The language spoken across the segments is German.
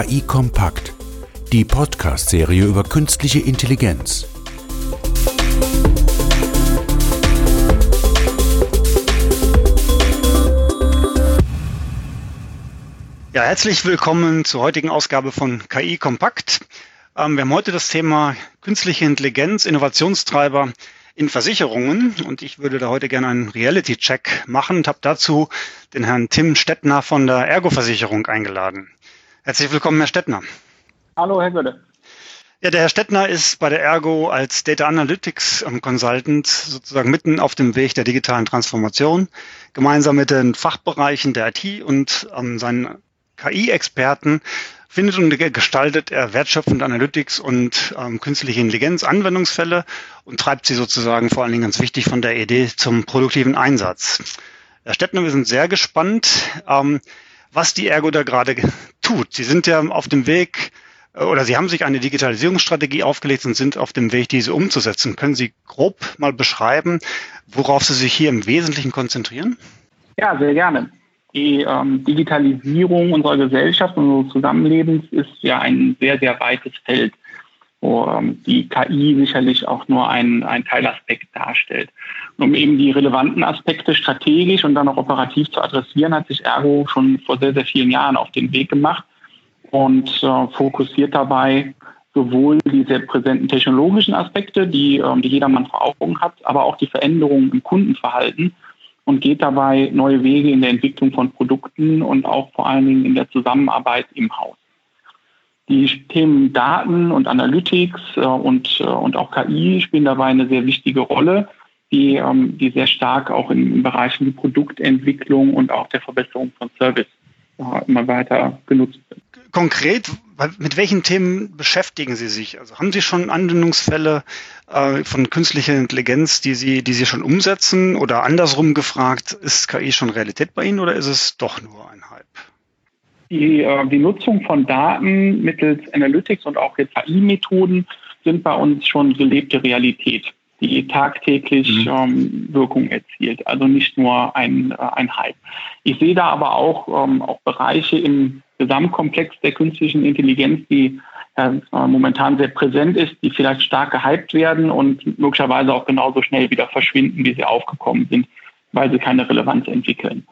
KI Kompakt, die Podcast-Serie über künstliche Intelligenz. Ja, herzlich willkommen zur heutigen Ausgabe von KI Kompakt. Ähm, wir haben heute das Thema künstliche Intelligenz, Innovationstreiber in Versicherungen und ich würde da heute gerne einen Reality-Check machen und habe dazu den Herrn Tim Stettner von der Ergo-Versicherung eingeladen. Herzlich willkommen, Herr Stettner. Hallo, Herr Götte. Ja, der Herr Stettner ist bei der Ergo als Data Analytics Consultant sozusagen mitten auf dem Weg der digitalen Transformation, gemeinsam mit den Fachbereichen der IT und ähm, seinen KI-Experten findet und gestaltet er wertschöpfende Analytics und ähm, künstliche Intelligenz Anwendungsfälle und treibt sie sozusagen vor allen Dingen ganz wichtig von der Idee zum produktiven Einsatz. Herr Stettner, wir sind sehr gespannt, ähm, was die Ergo da gerade tut. Sie sind ja auf dem Weg äh, oder Sie haben sich eine Digitalisierungsstrategie aufgelegt und sind auf dem Weg, diese umzusetzen. Können Sie grob mal beschreiben, worauf Sie sich hier im Wesentlichen konzentrieren? Ja, sehr gerne. Die ähm, Digitalisierung unserer Gesellschaft, unseres Zusammenlebens ist ja ein sehr, sehr weites Feld, wo ähm, die KI sicherlich auch nur ein, ein Teilaspekt darstellt. Und um eben die relevanten Aspekte strategisch und dann auch operativ zu adressieren, hat sich Ergo schon vor sehr, sehr vielen Jahren auf den Weg gemacht und äh, fokussiert dabei sowohl die sehr präsenten technologischen Aspekte, die, ähm, die jedermann vor Augen hat, aber auch die Veränderungen im Kundenverhalten und geht dabei neue Wege in der Entwicklung von Produkten und auch vor allen Dingen in der Zusammenarbeit im Haus. Die Themen Daten und Analytics äh, und, äh, und auch KI spielen dabei eine sehr wichtige Rolle, die, ähm, die sehr stark auch in Bereichen wie Produktentwicklung und auch der Verbesserung von Service äh, immer weiter genutzt wird konkret, mit welchen Themen beschäftigen Sie sich? Also haben Sie schon Anwendungsfälle äh, von künstlicher Intelligenz, die Sie, die Sie schon umsetzen? Oder andersrum gefragt, ist KI schon Realität bei Ihnen oder ist es doch nur ein? Die, äh, die Nutzung von Daten mittels Analytics und auch jetzt KI-Methoden sind bei uns schon gelebte Realität, die tagtäglich mhm. ähm, Wirkung erzielt. Also nicht nur ein, äh, ein Hype. Ich sehe da aber auch, ähm, auch Bereiche im Gesamtkomplex der künstlichen Intelligenz, die äh, momentan sehr präsent ist, die vielleicht stark gehypt werden und möglicherweise auch genauso schnell wieder verschwinden, wie sie aufgekommen sind, weil sie keine Relevanz entwickeln.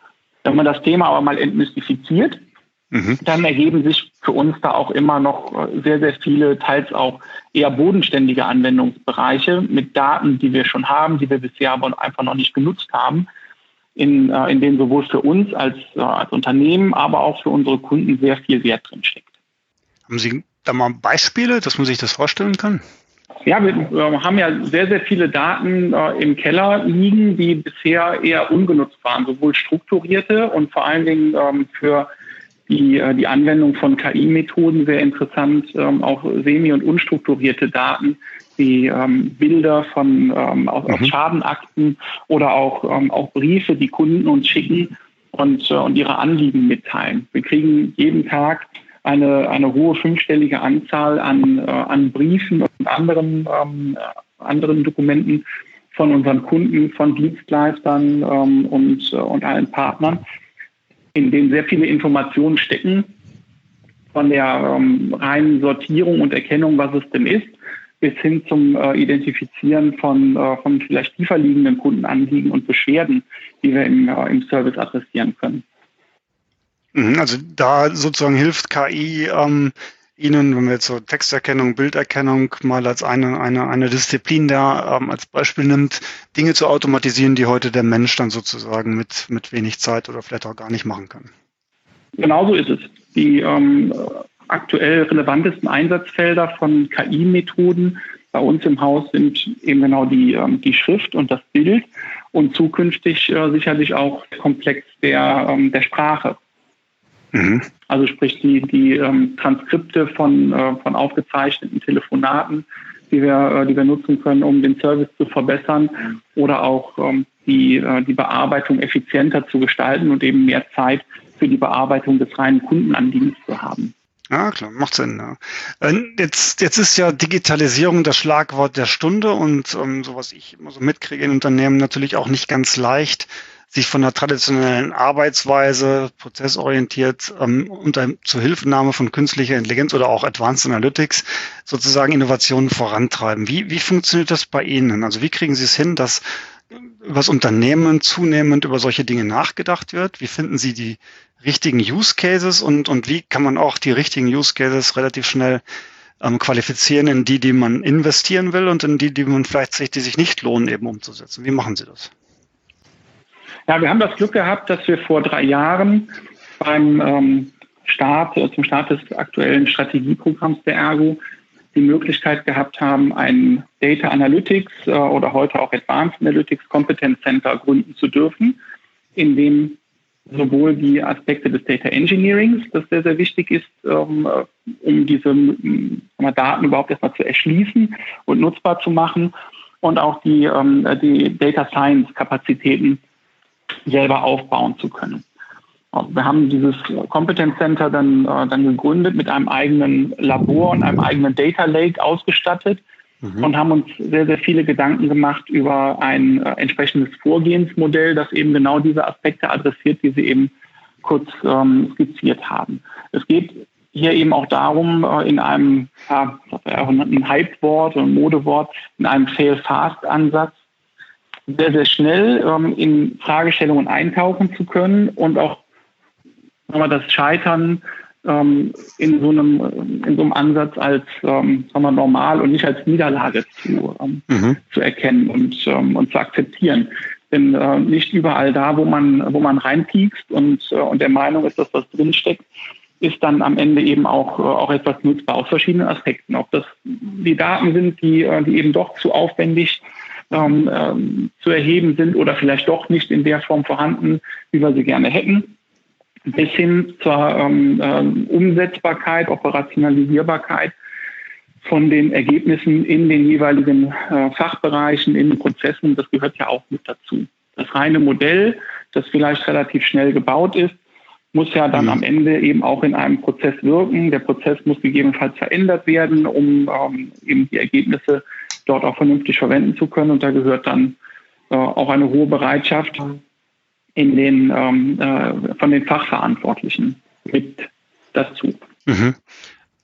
Wenn man das Thema aber mal entmystifiziert, mhm. dann ergeben sich für uns da auch immer noch äh, sehr, sehr viele, teils auch eher bodenständige Anwendungsbereiche mit Daten, die wir schon haben, die wir bisher aber einfach noch nicht genutzt haben, in, äh, in denen sowohl für uns als, äh, als Unternehmen, aber auch für unsere Kunden sehr viel Wert drin steckt. Haben Sie da mal Beispiele, dass man sich das vorstellen kann? Ja, wir äh, haben ja sehr, sehr viele Daten äh, im Keller liegen, die bisher eher ungenutzt waren, sowohl strukturierte und vor allen Dingen ähm, für die, äh, die Anwendung von KI-Methoden sehr interessant, ähm, auch semi- und unstrukturierte Daten, wie ähm, Bilder von ähm, aus, mhm. aus Schadenakten oder auch, ähm, auch Briefe, die Kunden uns schicken und, äh, und ihre Anliegen mitteilen. Wir kriegen jeden Tag eine, eine hohe fünfstellige Anzahl an, äh, an Briefen und anderen, ähm, anderen Dokumenten von unseren Kunden, von Dienstleistern ähm, und, äh, und allen Partnern, in denen sehr viele Informationen stecken, von der ähm, reinen Sortierung und Erkennung, was es denn ist, bis hin zum äh, Identifizieren von, äh, von vielleicht tiefer liegenden Kundenanliegen und Beschwerden, die wir im, äh, im Service adressieren können. Mhm, also da sozusagen hilft KI ähm, Ihnen, wenn wir jetzt so Texterkennung, Bilderkennung mal als eine, eine, eine Disziplin da ähm, als Beispiel nimmt, Dinge zu automatisieren, die heute der Mensch dann sozusagen mit, mit wenig Zeit oder vielleicht auch gar nicht machen kann. Genauso ist es. Die ähm, aktuell relevantesten Einsatzfelder von KI-Methoden bei uns im Haus sind eben genau die, ähm, die Schrift und das Bild und zukünftig äh, sicherlich auch der Komplex der, ähm, der Sprache. Mhm. Also sprich die, die ähm, Transkripte von, äh, von aufgezeichneten Telefonaten, die wir, äh, die wir nutzen können, um den Service zu verbessern oder auch die, die Bearbeitung effizienter zu gestalten und eben mehr Zeit für die Bearbeitung des reinen Kundenanliegens zu haben. Ja, klar, macht Sinn. Ja. Äh, jetzt, jetzt ist ja Digitalisierung das Schlagwort der Stunde und ähm, so was ich immer so mitkriege in Unternehmen natürlich auch nicht ganz leicht, sich von der traditionellen Arbeitsweise prozessorientiert ähm, unter Zuhilfenahme von künstlicher Intelligenz oder auch Advanced Analytics sozusagen Innovationen vorantreiben. Wie, wie funktioniert das bei Ihnen? Also wie kriegen Sie es hin, dass über das Unternehmen zunehmend über solche Dinge nachgedacht wird? Wie finden Sie die richtigen Use Cases und, und wie kann man auch die richtigen Use Cases relativ schnell ähm, qualifizieren in die, die man investieren will und in die, die man vielleicht sich, die sich nicht lohnen, eben umzusetzen. Wie machen Sie das? Ja, wir haben das Glück gehabt, dass wir vor drei Jahren beim ähm, Start, äh, zum Start des aktuellen Strategieprogramms der Ergo die Möglichkeit gehabt haben, ein Data Analytics äh, oder heute auch Advanced Analytics Competence Center gründen zu dürfen, in dem sowohl die Aspekte des Data Engineerings, das sehr, sehr wichtig ist, ähm, um diese Daten überhaupt erstmal zu erschließen und nutzbar zu machen, und auch die, ähm, die Data Science Kapazitäten selber aufbauen zu können. Wir haben dieses Competence Center dann, äh, dann gegründet mit einem eigenen Labor und einem eigenen Data Lake ausgestattet mhm. und haben uns sehr, sehr viele Gedanken gemacht über ein äh, entsprechendes Vorgehensmodell, das eben genau diese Aspekte adressiert, die Sie eben kurz ähm, skizziert haben. Es geht hier eben auch darum, äh, in einem, ja, ein Hype-Wort, ein Modewort, in einem Fail-Fast-Ansatz sehr, sehr schnell ähm, in Fragestellungen eintauchen zu können und auch mal, das Scheitern ähm, in, so einem, in so einem Ansatz als ähm, sagen wir, normal und nicht als Niederlage zu, ähm, mhm. zu erkennen und, ähm, und zu akzeptieren. Denn äh, nicht überall da, wo man, wo man reinpiekst und, äh, und der Meinung ist, dass was drinsteckt, ist dann am Ende eben auch, äh, auch etwas nutzbar aus verschiedenen Aspekten. Ob das die Daten sind, die, äh, die eben doch zu aufwendig ähm, ähm, zu erheben sind oder vielleicht doch nicht in der Form vorhanden, wie wir sie gerne hätten bis hin zur ähm, ähm, Umsetzbarkeit, Operationalisierbarkeit von den Ergebnissen in den jeweiligen äh, Fachbereichen, in den Prozessen. Das gehört ja auch mit dazu. Das reine Modell, das vielleicht relativ schnell gebaut ist, muss ja dann mhm. am Ende eben auch in einem Prozess wirken. Der Prozess muss gegebenenfalls verändert werden, um ähm, eben die Ergebnisse dort auch vernünftig verwenden zu können. Und da gehört dann äh, auch eine hohe Bereitschaft, in den, ähm, äh, von den Fachverantwortlichen mit dazu. Mhm.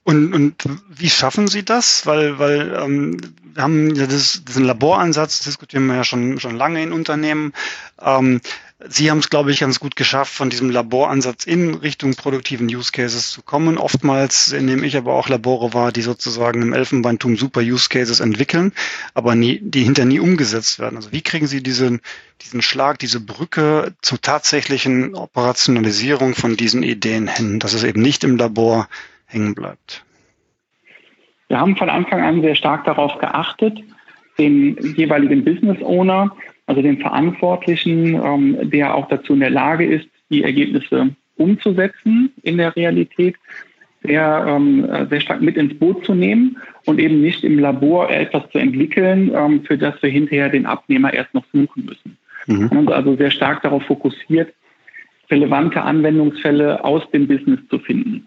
Und, und wie schaffen Sie das? Weil, weil ähm, wir haben ja diesen Laboransatz, diskutieren wir ja schon, schon lange in Unternehmen. Ähm, Sie haben es, glaube ich, ganz gut geschafft, von diesem Laboransatz in Richtung produktiven Use Cases zu kommen. Oftmals nehme ich aber auch Labore wahr, die sozusagen im Elfenbeintum super Use Cases entwickeln, aber nie, die hinter nie umgesetzt werden. Also wie kriegen Sie diesen, diesen Schlag, diese Brücke zur tatsächlichen Operationalisierung von diesen Ideen hin, dass es eben nicht im Labor hängen bleibt? Wir haben von Anfang an sehr stark darauf geachtet, den jeweiligen Business Owner also den Verantwortlichen, ähm, der auch dazu in der Lage ist, die Ergebnisse umzusetzen in der Realität, sehr, ähm, sehr stark mit ins Boot zu nehmen und eben nicht im Labor etwas zu entwickeln, ähm, für das wir hinterher den Abnehmer erst noch suchen müssen. Mhm. Also sehr stark darauf fokussiert, relevante Anwendungsfälle aus dem Business zu finden.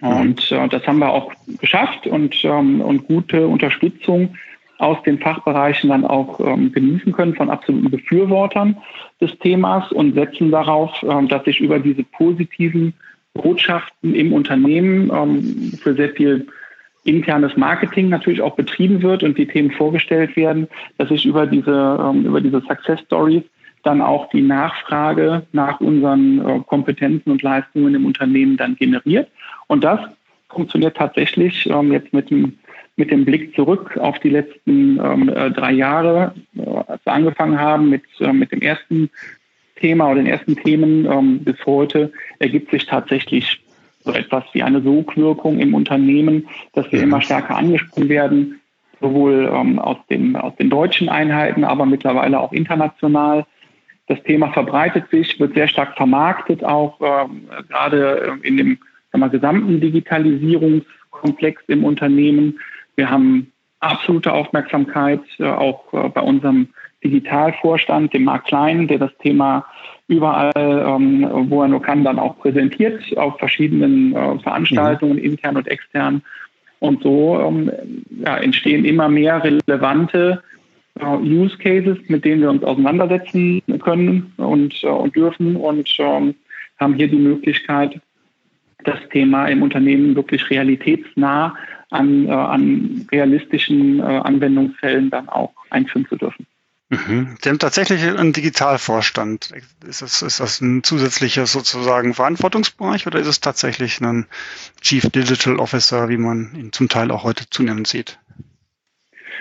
Mhm. Und äh, das haben wir auch geschafft und, ähm, und gute Unterstützung aus den Fachbereichen dann auch ähm, genießen können von absoluten Befürwortern des Themas und setzen darauf, ähm, dass sich über diese positiven Botschaften im Unternehmen ähm, für sehr viel internes Marketing natürlich auch betrieben wird und die Themen vorgestellt werden, dass sich über diese, ähm, über diese Success Stories dann auch die Nachfrage nach unseren äh, Kompetenzen und Leistungen im Unternehmen dann generiert. Und das funktioniert tatsächlich ähm, jetzt mit dem mit dem Blick zurück auf die letzten ähm, äh, drei Jahre, äh, als wir angefangen haben mit, äh, mit dem ersten Thema oder den ersten Themen ähm, bis heute, ergibt sich tatsächlich so etwas wie eine Sogwirkung im Unternehmen, dass wir immer stärker angesprochen werden, sowohl ähm, aus, den, aus den deutschen Einheiten, aber mittlerweile auch international. Das Thema verbreitet sich, wird sehr stark vermarktet, auch ähm, gerade in dem sagen wir, gesamten Digitalisierungskomplex im Unternehmen. Wir haben absolute Aufmerksamkeit äh, auch äh, bei unserem Digitalvorstand, dem Marc Klein, der das Thema überall, ähm, wo er nur kann, dann auch präsentiert auf verschiedenen äh, Veranstaltungen, mhm. intern und extern. Und so ähm, ja, entstehen immer mehr relevante Use Cases, mit denen wir uns auseinandersetzen können und, und dürfen und ähm, haben hier die Möglichkeit, das Thema im Unternehmen wirklich realitätsnah an, äh, an realistischen äh, Anwendungsfällen dann auch einführen zu dürfen. Mhm. Sie haben tatsächlich einen Digitalvorstand. Ist das, ist das ein zusätzlicher sozusagen Verantwortungsbereich oder ist es tatsächlich ein Chief Digital Officer, wie man ihn zum Teil auch heute zunehmend sieht?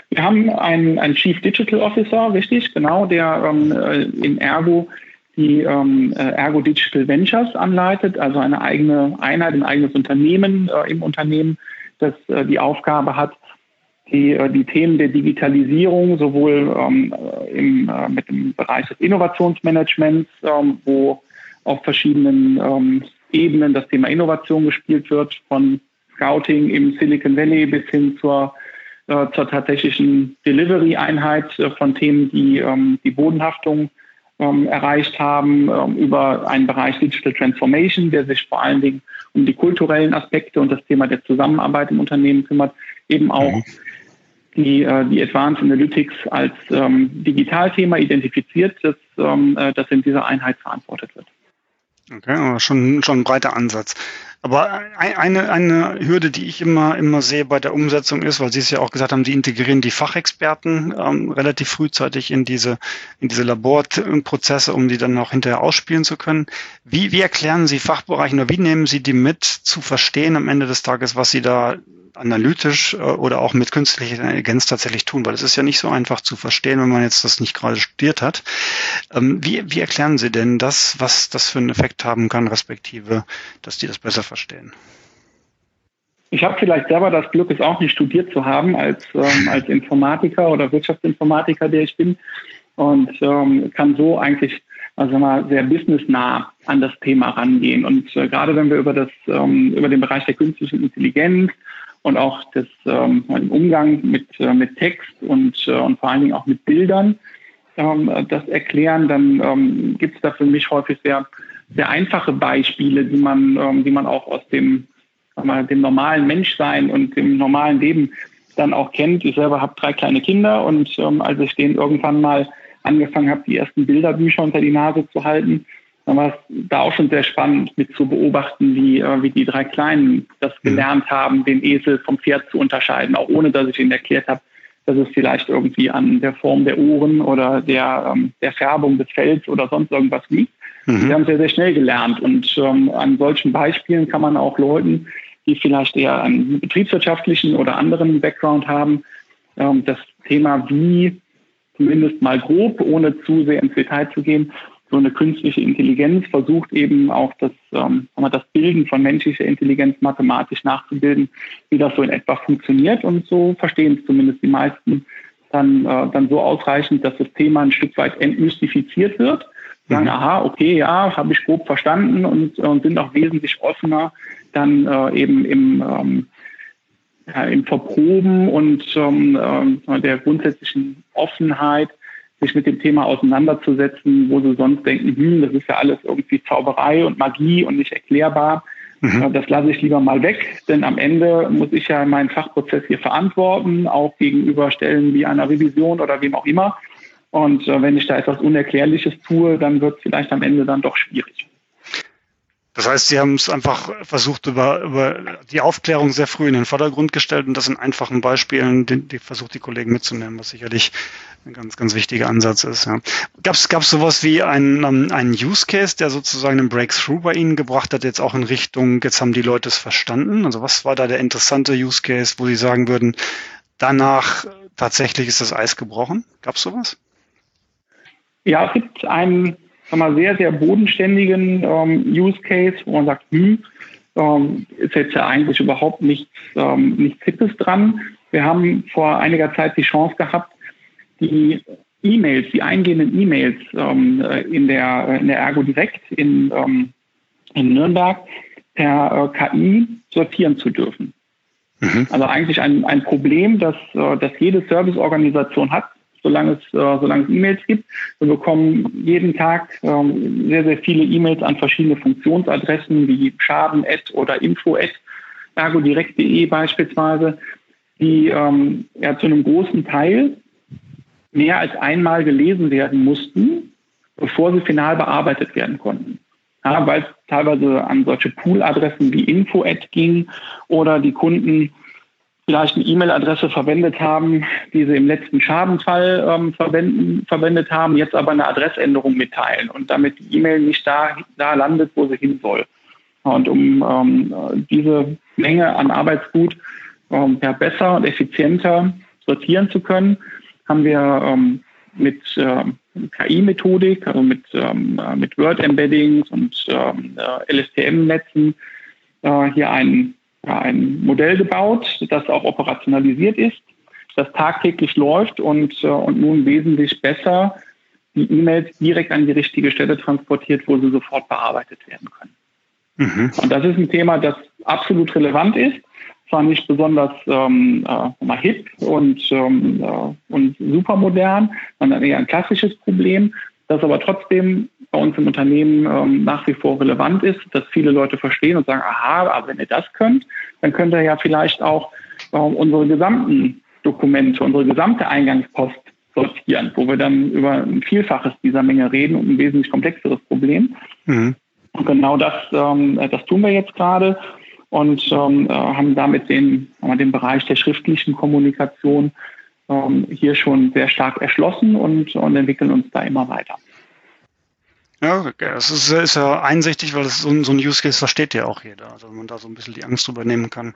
Wir haben einen, einen Chief Digital Officer, richtig, genau, der ähm, äh, in Ergo die ähm, äh, Ergo Digital Ventures anleitet, also eine eigene Einheit, ein eigenes Unternehmen äh, im Unternehmen, das äh, die Aufgabe hat, die, äh, die Themen der Digitalisierung sowohl ähm, im, äh, mit dem Bereich des Innovationsmanagements, ähm, wo auf verschiedenen ähm, Ebenen das Thema Innovation gespielt wird, von Scouting im Silicon Valley bis hin zur, äh, zur tatsächlichen Delivery-Einheit äh, von Themen, die ähm, die Bodenhaftung ähm, erreicht haben, ähm, über einen Bereich Digital Transformation, der sich vor allen Dingen um die kulturellen Aspekte und das Thema der Zusammenarbeit im Unternehmen kümmert, eben auch mhm die, äh, die Advanced Analytics als ähm, Digitalthema identifiziert, das, ähm, äh, das in dieser Einheit verantwortet wird. Okay, schon, schon ein breiter Ansatz. Aber eine, eine Hürde, die ich immer, immer sehe bei der Umsetzung ist, weil Sie es ja auch gesagt haben, Sie integrieren die Fachexperten ähm, relativ frühzeitig in diese, in diese Laborprozesse, um die dann auch hinterher ausspielen zu können. Wie, wie erklären Sie Fachbereichen oder wie nehmen Sie die mit zu verstehen am Ende des Tages, was Sie da analytisch äh, oder auch mit künstlicher Intelligenz tatsächlich tun, weil es ist ja nicht so einfach zu verstehen, wenn man jetzt das nicht gerade studiert hat. Ähm, wie, wie erklären Sie denn das, was das für einen Effekt haben kann, respektive, dass die das besser verstehen? Ich habe vielleicht selber das Glück, es auch nicht studiert zu haben als, ähm, als Informatiker oder Wirtschaftsinformatiker, der ich bin. Und ähm, kann so eigentlich also mal sehr businessnah an das Thema rangehen. Und äh, gerade wenn wir über das ähm, über den Bereich der künstlichen Intelligenz und auch das ähm, Umgang mit, äh, mit Text und, äh, und vor allen Dingen auch mit Bildern ähm, das erklären, dann ähm, gibt es da für mich häufig sehr, sehr einfache Beispiele, die man, ähm, die man auch aus dem, mal, dem normalen Menschsein und dem normalen Leben dann auch kennt. Ich selber habe drei kleine Kinder und ähm, als ich denen irgendwann mal angefangen habe, die ersten Bilderbücher unter die Nase zu halten, war es da auch schon sehr spannend mit zu beobachten, wie, äh, wie die drei Kleinen das mhm. gelernt haben, den Esel vom Pferd zu unterscheiden, auch ohne dass ich ihnen erklärt habe, dass es vielleicht irgendwie an der Form der Ohren oder der, ähm, der Färbung des Fells oder sonst irgendwas liegt. Mhm. Sie haben sehr, sehr schnell gelernt und ähm, an solchen Beispielen kann man auch Leuten, die vielleicht eher einen betriebswirtschaftlichen oder anderen Background haben, ähm, das Thema wie zumindest mal grob, ohne zu sehr ins Detail zu gehen, so eine künstliche Intelligenz versucht eben auch das, ähm, das Bilden von menschlicher Intelligenz mathematisch nachzubilden, wie das so in etwa funktioniert. Und so verstehen es zumindest die meisten dann, äh, dann so ausreichend, dass das Thema ein Stück weit entmystifiziert wird. Sagen, mhm. aha, okay, ja, habe ich grob verstanden und, und sind auch wesentlich offener dann äh, eben im, ähm, ja, im Verproben und ähm, äh, der grundsätzlichen Offenheit sich mit dem Thema auseinanderzusetzen, wo sie sonst denken, hm, das ist ja alles irgendwie Zauberei und Magie und nicht erklärbar. Mhm. Das lasse ich lieber mal weg, denn am Ende muss ich ja meinen Fachprozess hier verantworten, auch gegenüber Stellen wie einer Revision oder wem auch immer. Und äh, wenn ich da etwas Unerklärliches tue, dann wird es vielleicht am Ende dann doch schwierig. Das heißt, Sie haben es einfach versucht, über, über die Aufklärung sehr früh in den Vordergrund gestellt und das in einfachen Beispielen, die, die versucht die Kollegen mitzunehmen, was sicherlich ein ganz, ganz wichtiger Ansatz ist. Ja. Gab es sowas wie einen, um, einen Use Case, der sozusagen einen Breakthrough bei Ihnen gebracht hat, jetzt auch in Richtung, jetzt haben die Leute es verstanden? Also was war da der interessante Use Case, wo Sie sagen würden, danach tatsächlich ist das Eis gebrochen? Gab es sowas? Ja, es gibt einen sag mal, sehr, sehr bodenständigen ähm, Use Case, wo man sagt, hm, ähm, ist jetzt ja eigentlich überhaupt nichts, ähm, nichts Hippes dran. Wir haben vor einiger Zeit die Chance gehabt, die E-Mails, die eingehenden E-Mails ähm, in, der, in der Ergo Direkt in, ähm, in Nürnberg per äh, KI sortieren zu dürfen. Mhm. Also eigentlich ein, ein Problem, das, äh, das jede Serviceorganisation hat, solange es, äh, solange es E-Mails gibt. Wir bekommen jeden Tag ähm, sehr, sehr viele E-Mails an verschiedene Funktionsadressen wie schaden oder info ergodirekt.de beispielsweise, die ähm, ja zu einem großen Teil mehr als einmal gelesen werden mussten, bevor sie final bearbeitet werden konnten. Ja, weil es teilweise an solche Pooladressen wie Info-Ad ging oder die Kunden vielleicht eine E-Mail-Adresse verwendet haben, die sie im letzten Schadenfall ähm, verwenden, verwendet haben, jetzt aber eine Adressänderung mitteilen und damit die E-Mail nicht da, da landet, wo sie hin soll. Und um ähm, diese Menge an Arbeitsgut ähm, ja, besser und effizienter sortieren zu können, haben wir ähm, mit äh, KI-Methodik, also mit, ähm, mit Word-Embeddings und ähm, äh, LSTM-Netzen äh, hier ein ein Modell gebaut, das auch operationalisiert ist, das tagtäglich läuft und, äh, und nun wesentlich besser die E-Mails direkt an die richtige Stelle transportiert, wo sie sofort bearbeitet werden können. Mhm. Und das ist ein Thema, das absolut relevant ist, zwar nicht besonders ähm, äh, hip und, ähm, äh, und super modern, sondern eher ein klassisches Problem, das aber trotzdem bei uns im Unternehmen ähm, nach wie vor relevant ist, dass viele Leute verstehen und sagen, aha, aber wenn ihr das könnt, dann könnt ihr ja vielleicht auch ähm, unsere gesamten Dokumente, unsere gesamte Eingangspost sortieren, wo wir dann über ein Vielfaches dieser Menge reden und ein wesentlich komplexeres Problem. Mhm. Und genau das, ähm, das tun wir jetzt gerade und ähm, äh, haben damit den, den Bereich der schriftlichen Kommunikation ähm, hier schon sehr stark erschlossen und, und entwickeln uns da immer weiter. Ja, das ist, ist ja einsichtig, weil ein, so ein Use Case versteht ja auch jeder. Also wenn man da so ein bisschen die Angst drüber nehmen kann,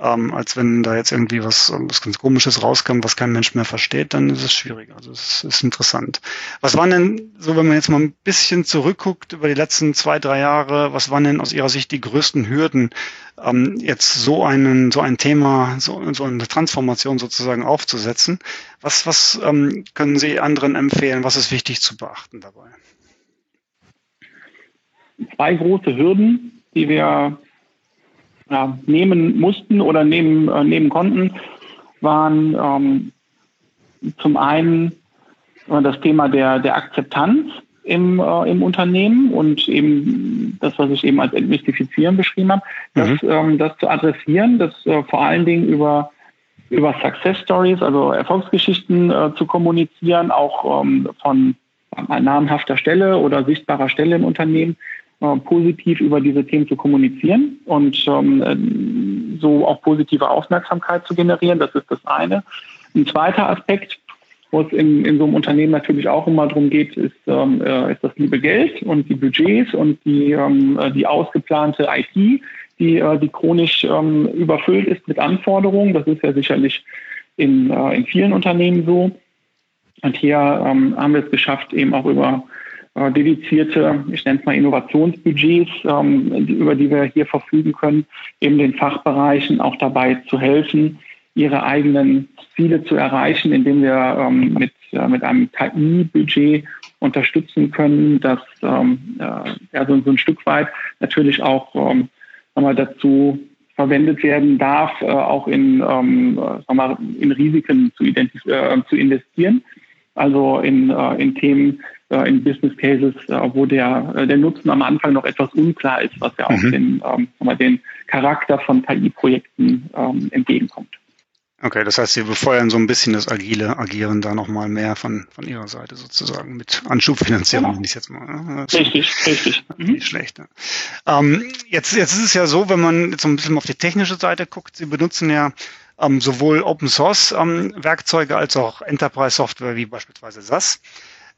ähm, als wenn da jetzt irgendwie was, was ganz Komisches rauskommt, was kein Mensch mehr versteht, dann ist es schwierig. Also es ist interessant. Was waren denn, so wenn man jetzt mal ein bisschen zurückguckt über die letzten zwei, drei Jahre, was waren denn aus Ihrer Sicht die größten Hürden, ähm, jetzt so einen, so ein Thema, so, so eine Transformation sozusagen aufzusetzen? Was, was ähm, können Sie anderen empfehlen? Was ist wichtig zu beachten dabei? zwei große Hürden, die wir ja, nehmen mussten oder nehmen, äh, nehmen konnten, waren ähm, zum einen äh, das Thema der, der Akzeptanz im, äh, im Unternehmen und eben das, was ich eben als Entmystifizieren beschrieben habe, das, mhm. ähm, das zu adressieren, das äh, vor allen Dingen über, über Success Stories, also Erfolgsgeschichten äh, zu kommunizieren, auch ähm, von namhafter Stelle oder sichtbarer Stelle im Unternehmen, äh, positiv über diese Themen zu kommunizieren und ähm, äh, so auch positive Aufmerksamkeit zu generieren. Das ist das eine. Ein zweiter Aspekt, wo es in, in so einem Unternehmen natürlich auch immer darum geht, ist, ähm, äh, ist das liebe Geld und die Budgets und die, ähm, äh, die ausgeplante IT, die, äh, die chronisch ähm, überfüllt ist mit Anforderungen. Das ist ja sicherlich in, äh, in vielen Unternehmen so. Und hier ähm, haben wir es geschafft, eben auch über äh, dedizierte, ich nenne es mal Innovationsbudgets, ähm, über die wir hier verfügen können, eben den Fachbereichen auch dabei zu helfen, ihre eigenen Ziele zu erreichen, indem wir ähm, mit, äh, mit einem KI-Budget unterstützen können, das ähm, äh, ja, so, ein Stück weit natürlich auch ähm, mal, dazu verwendet werden darf, äh, auch in, ähm, wir, in Risiken zu, äh, zu investieren, also in, äh, in Themen, in Business Cases, äh, wo der, äh, der Nutzen am Anfang noch etwas unklar ist, was ja auch mhm. den, ähm, den Charakter von KI-Projekten ähm, entgegenkommt. Okay, das heißt, Sie befeuern so ein bisschen das agile Agieren da nochmal mehr von, von Ihrer Seite sozusagen mit Anschubfinanzierung, genau. ich jetzt mal. Ne? richtig, richtig. Mhm. Nicht schlecht. Ne? Ähm, jetzt, jetzt ist es ja so, wenn man jetzt so ein bisschen auf die technische Seite guckt, Sie benutzen ja ähm, sowohl Open Source ähm, Werkzeuge als auch Enterprise Software wie beispielsweise SAS.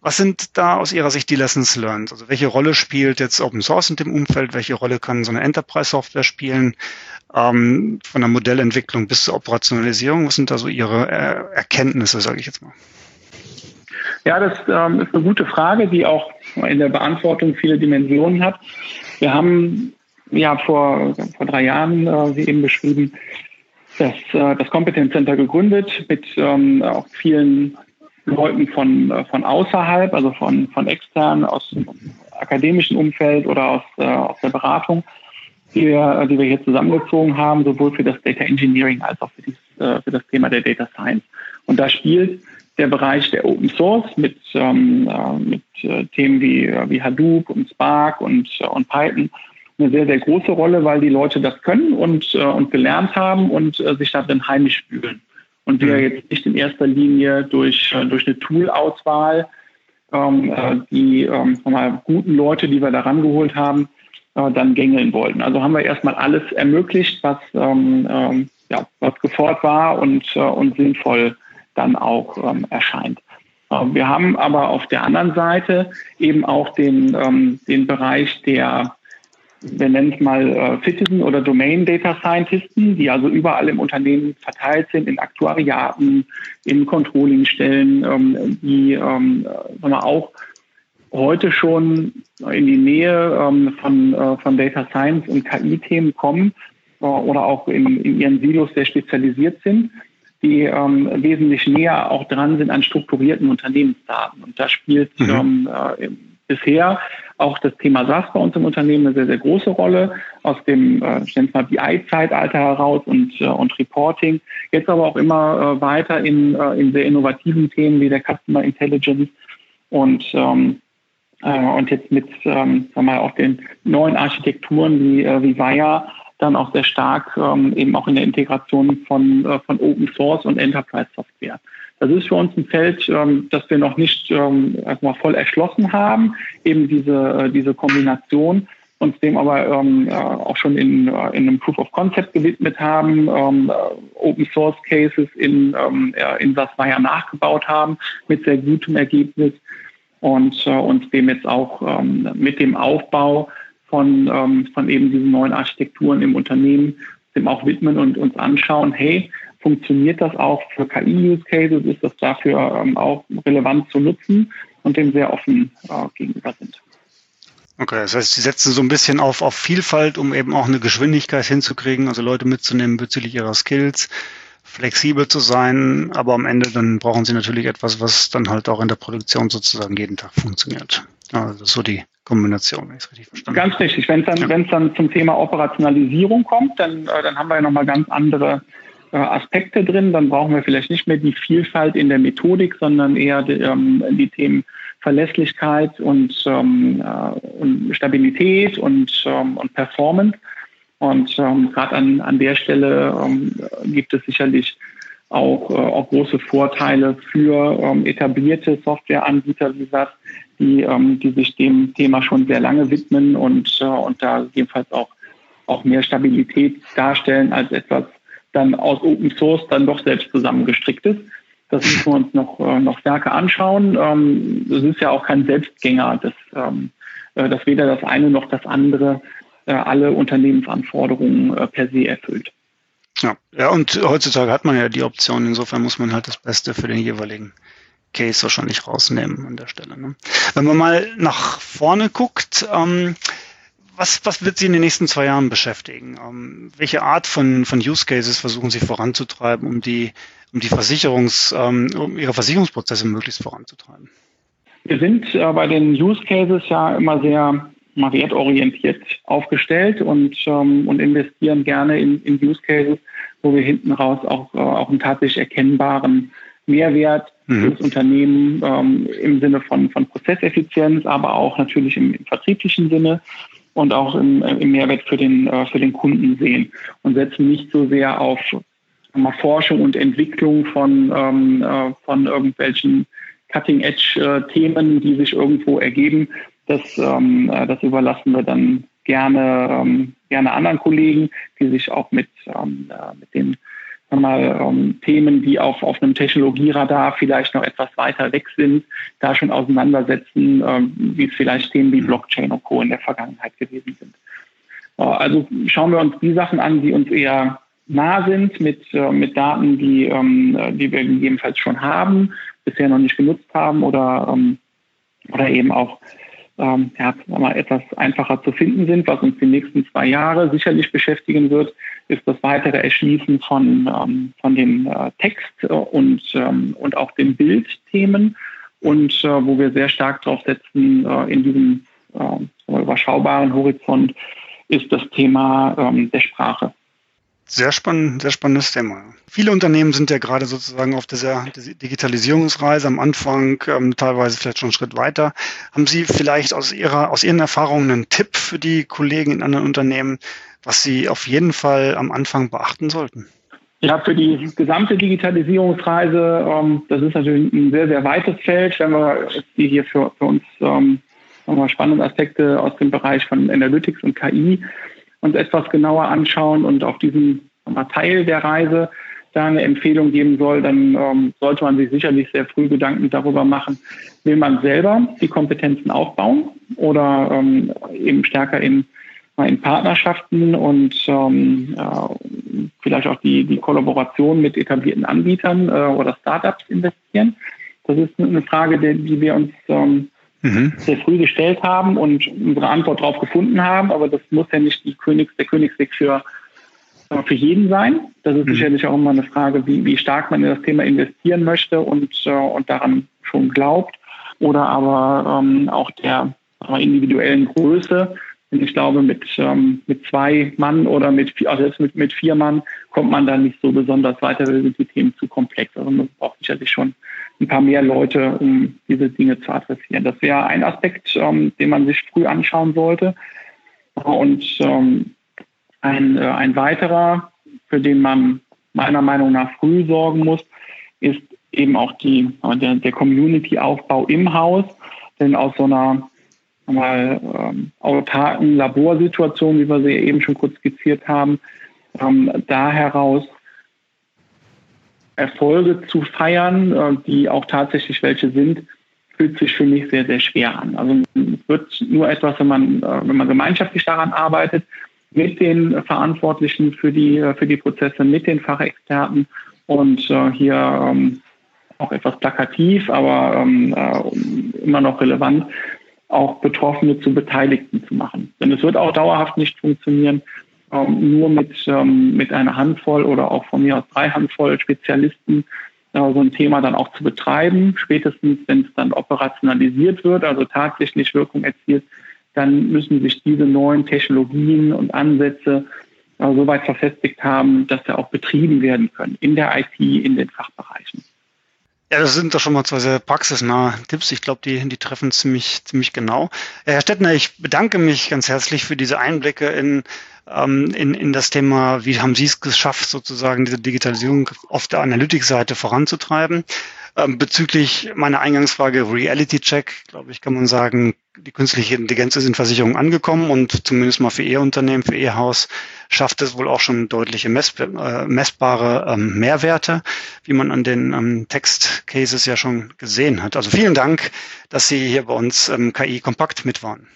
Was sind da aus Ihrer Sicht die Lessons learned? Also welche Rolle spielt jetzt Open Source in dem Umfeld? Welche Rolle kann so eine Enterprise-Software spielen? Ähm, von der Modellentwicklung bis zur Operationalisierung. Was sind da so Ihre äh, Erkenntnisse, sage ich jetzt mal? Ja, das ähm, ist eine gute Frage, die auch in der Beantwortung viele Dimensionen hat. Wir haben ja vor, vor drei Jahren, äh, wie eben beschrieben, das, äh, das Competence Center gegründet mit ähm, auch vielen Leuten von, äh, von außerhalb, also von, von extern, aus dem akademischen Umfeld oder aus, äh, aus der Beratung, die wir, die wir hier zusammengezogen haben, sowohl für das Data Engineering als auch für, dies, äh, für das Thema der Data Science. Und da spielt der Bereich der Open Source mit, ähm, äh, mit äh, Themen wie, wie Hadoop und Spark und, äh, und Python eine sehr, sehr große Rolle, weil die Leute das können und, äh, und gelernt haben und äh, sich darin heimisch fühlen. Und wir mhm. jetzt nicht in erster Linie durch, äh, durch eine Tool-Auswahl ähm, äh, die ähm, mal, guten Leute, die wir da rangeholt haben, äh, dann gängeln wollten. Also haben wir erstmal alles ermöglicht, was, ähm, ähm, ja, was gefordert war und, äh, und sinnvoll dann auch ähm, erscheint. Äh, wir haben aber auf der anderen Seite eben auch den, ähm, den Bereich der wir nennen es mal äh, Citizen oder Domain Data Scientisten, die also überall im Unternehmen verteilt sind, in Aktuariaten, in Controllingstellen, ähm, die ähm, wir auch heute schon in die Nähe ähm, von, äh, von Data Science und KI-Themen kommen äh, oder auch in, in ihren Silos sehr spezialisiert sind, die ähm, wesentlich näher auch dran sind an strukturierten Unternehmensdaten. Und da spielt mhm. ähm, äh, bisher auch das Thema SaaS bei uns im Unternehmen eine sehr, sehr große Rolle aus dem, äh, ich nenne es mal BI-Zeitalter heraus und, äh, und Reporting. Jetzt aber auch immer äh, weiter in, in sehr innovativen Themen wie der Customer Intelligence und ähm, äh, und jetzt mit ähm, sagen wir mal, auch den neuen Architekturen wie, äh, wie Vaya dann auch sehr stark ähm, eben auch in der Integration von, von Open Source und Enterprise Software. Das ist für uns ein Feld, ähm, das wir noch nicht ähm, erstmal voll erschlossen haben, eben diese, äh, diese Kombination, uns dem aber ähm, äh, auch schon in, äh, in einem Proof of Concept gewidmet haben, ähm, äh, Open Source Cases in, ähm, in Sasvaya nachgebaut haben mit sehr gutem Ergebnis und äh, uns dem jetzt auch ähm, mit dem Aufbau von, ähm, von eben diesen neuen Architekturen im Unternehmen dem auch widmen und uns anschauen, hey, funktioniert das auch für KI-Use-Cases, ist das dafür ähm, auch relevant zu nutzen und dem sehr offen äh, gegenüber sind. Okay, das heißt, Sie setzen so ein bisschen auf, auf Vielfalt, um eben auch eine Geschwindigkeit hinzukriegen, also Leute mitzunehmen bezüglich ihrer Skills, flexibel zu sein, aber am Ende dann brauchen Sie natürlich etwas, was dann halt auch in der Produktion sozusagen jeden Tag funktioniert. Also das ist so die Kombination, wenn ich es richtig verstanden Ganz richtig. Wenn es dann, ja. dann zum Thema Operationalisierung kommt, dann, äh, dann haben wir ja nochmal ganz andere Aspekte drin. Dann brauchen wir vielleicht nicht mehr die Vielfalt in der Methodik, sondern eher die, ähm, die Themen Verlässlichkeit und, ähm, äh, und Stabilität und, ähm, und Performance. Und ähm, gerade an, an der Stelle ähm, gibt es sicherlich auch, äh, auch große Vorteile für ähm, etablierte Softwareanbieter wie SAS, die, die sich dem Thema schon sehr lange widmen und, äh, und da jedenfalls auch, auch mehr Stabilität darstellen als etwas dann aus Open Source dann doch selbst zusammengestrickt ist. Das müssen wir uns noch, äh, noch stärker anschauen. Ähm, das ist ja auch kein Selbstgänger, dass, ähm, äh, dass weder das eine noch das andere äh, alle Unternehmensanforderungen per se erfüllt. Ja. ja, und heutzutage hat man ja die Option, insofern muss man halt das Beste für den jeweiligen Case wahrscheinlich rausnehmen an der Stelle. Ne? Wenn man mal nach vorne guckt, ähm, was, was wird Sie in den nächsten zwei Jahren beschäftigen? Ähm, welche Art von, von Use Cases versuchen Sie voranzutreiben, um die, um die Versicherungs, ähm, um Ihre Versicherungsprozesse möglichst voranzutreiben? Wir sind äh, bei den Use Cases ja immer sehr mal wertorientiert aufgestellt und, ähm, und investieren gerne in, in Use Cases, wo wir hinten raus auch, äh, auch einen tatsächlich erkennbaren Mehrwert mhm. für das Unternehmen ähm, im Sinne von, von Prozesseffizienz, aber auch natürlich im, im vertrieblichen Sinne und auch im, im Mehrwert für den, äh, für den Kunden sehen und setzen nicht so sehr auf Forschung und Entwicklung von, ähm, äh, von irgendwelchen Cutting-Edge-Themen, die sich irgendwo ergeben. Das, ähm, äh, das überlassen wir dann gerne, ähm, gerne anderen Kollegen, die sich auch mit, mit den mal, ähm, Themen, die auch auf einem Technologieradar vielleicht noch etwas weiter weg sind, da schon auseinandersetzen, ähm, wie es vielleicht Themen wie Blockchain und Co. in der Vergangenheit gewesen sind. Äh, also schauen wir uns die Sachen an, die uns eher nah sind, mit, äh, mit Daten, die, ähm, die wir gegebenenfalls schon haben, bisher noch nicht genutzt haben oder, ähm, oder eben auch ähm, ja, mal etwas einfacher zu finden sind. Was uns die nächsten zwei Jahre sicherlich beschäftigen wird, ist das weitere Erschließen von, ähm, von den äh, Text- und, ähm, und auch den Bildthemen und äh, wo wir sehr stark drauf setzen äh, in diesem äh, überschaubaren Horizont, ist das Thema ähm, der Sprache. Sehr spannend, sehr spannendes Thema. Viele Unternehmen sind ja gerade sozusagen auf dieser Digitalisierungsreise am Anfang, ähm, teilweise vielleicht schon einen Schritt weiter. Haben Sie vielleicht aus Ihrer, aus Ihren Erfahrungen einen Tipp für die Kollegen in anderen Unternehmen, was Sie auf jeden Fall am Anfang beachten sollten? Ja, für die gesamte Digitalisierungsreise, ähm, das ist natürlich ein sehr, sehr weites Feld. Wenn wir die hier für, für uns ähm, spannende Aspekte aus dem Bereich von Analytics und KI uns etwas genauer anschauen und auf diesen mal, Teil der Reise da eine Empfehlung geben soll, dann ähm, sollte man sich sicherlich sehr früh Gedanken darüber machen, will man selber die Kompetenzen aufbauen oder ähm, eben stärker in in Partnerschaften und ähm, äh, vielleicht auch die, die Kollaboration mit etablierten Anbietern äh, oder Startups investieren. Das ist eine Frage, die, die wir uns ähm, mhm. sehr früh gestellt haben und unsere Antwort darauf gefunden haben. Aber das muss ja nicht Königs, der Königsweg für, für jeden sein. Das ist mhm. sicherlich auch immer eine Frage, wie, wie stark man in das Thema investieren möchte und, äh, und daran schon glaubt. Oder aber ähm, auch der individuellen Größe und ich glaube, mit, ähm, mit zwei Mann oder mit, also mit, mit vier Mann kommt man da nicht so besonders weiter, weil sind die Themen zu komplex. Also man braucht sicherlich schon ein paar mehr Leute, um diese Dinge zu adressieren. Das wäre ein Aspekt, ähm, den man sich früh anschauen sollte. Und ähm, ein, äh, ein weiterer, für den man meiner Meinung nach früh sorgen muss, ist eben auch die, der, der Community-Aufbau im Haus. Denn aus so einer mal ähm, autarken Laborsituation, wie wir sie eben schon kurz skizziert haben, ähm, da heraus Erfolge zu feiern, äh, die auch tatsächlich welche sind, fühlt sich für mich sehr, sehr schwer an. Also es wird nur etwas, wenn man, äh, wenn man gemeinschaftlich daran arbeitet, mit den Verantwortlichen für die, äh, für die Prozesse, mit den Fachexperten und äh, hier ähm, auch etwas plakativ, aber ähm, äh, immer noch relevant, auch Betroffene zu Beteiligten zu machen. Denn es wird auch dauerhaft nicht funktionieren, ähm, nur mit, ähm, mit einer Handvoll oder auch von mir aus drei Handvoll Spezialisten äh, so ein Thema dann auch zu betreiben. Spätestens, wenn es dann operationalisiert wird, also tatsächlich Wirkung erzielt, dann müssen sich diese neuen Technologien und Ansätze äh, so weit verfestigt haben, dass sie auch betrieben werden können in der IT, in den Fachbereichen. Ja, das sind doch schon mal zwei sehr praxisnahe Tipps. Ich glaube, die, die treffen ziemlich, ziemlich genau. Herr Stettner, ich bedanke mich ganz herzlich für diese Einblicke in, ähm, in, in das Thema, wie haben Sie es geschafft, sozusagen diese Digitalisierung auf der Analytikseite voranzutreiben. Ähm, bezüglich meiner Eingangsfrage Reality Check, glaube ich, kann man sagen, die künstliche Intelligenz ist in Versicherungen angekommen und zumindest mal für Ihr Unternehmen, für Ihr Haus schafft es wohl auch schon deutliche mess, äh, messbare ähm, Mehrwerte, wie man an den ähm, Text-Cases ja schon gesehen hat. Also vielen Dank, dass Sie hier bei uns ähm, KI Kompakt mit waren.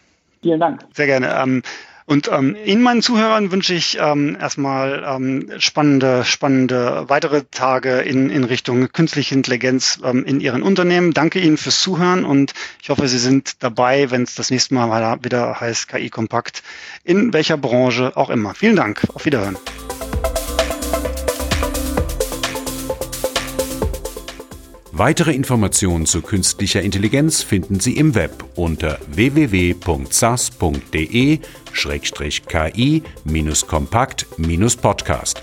Vielen Dank. Sehr gerne. Und ähm, Ihnen, meinen Zuhörern, wünsche ich ähm, erstmal ähm, spannende, spannende weitere Tage in, in Richtung künstliche Intelligenz ähm, in Ihren Unternehmen. Danke Ihnen fürs Zuhören und ich hoffe, Sie sind dabei, wenn es das nächste Mal wieder heißt KI Kompakt, in welcher Branche auch immer. Vielen Dank. Auf Wiederhören. Weitere Informationen zu künstlicher Intelligenz finden Sie im Web unter www.sas.de-ki-kompakt-podcast.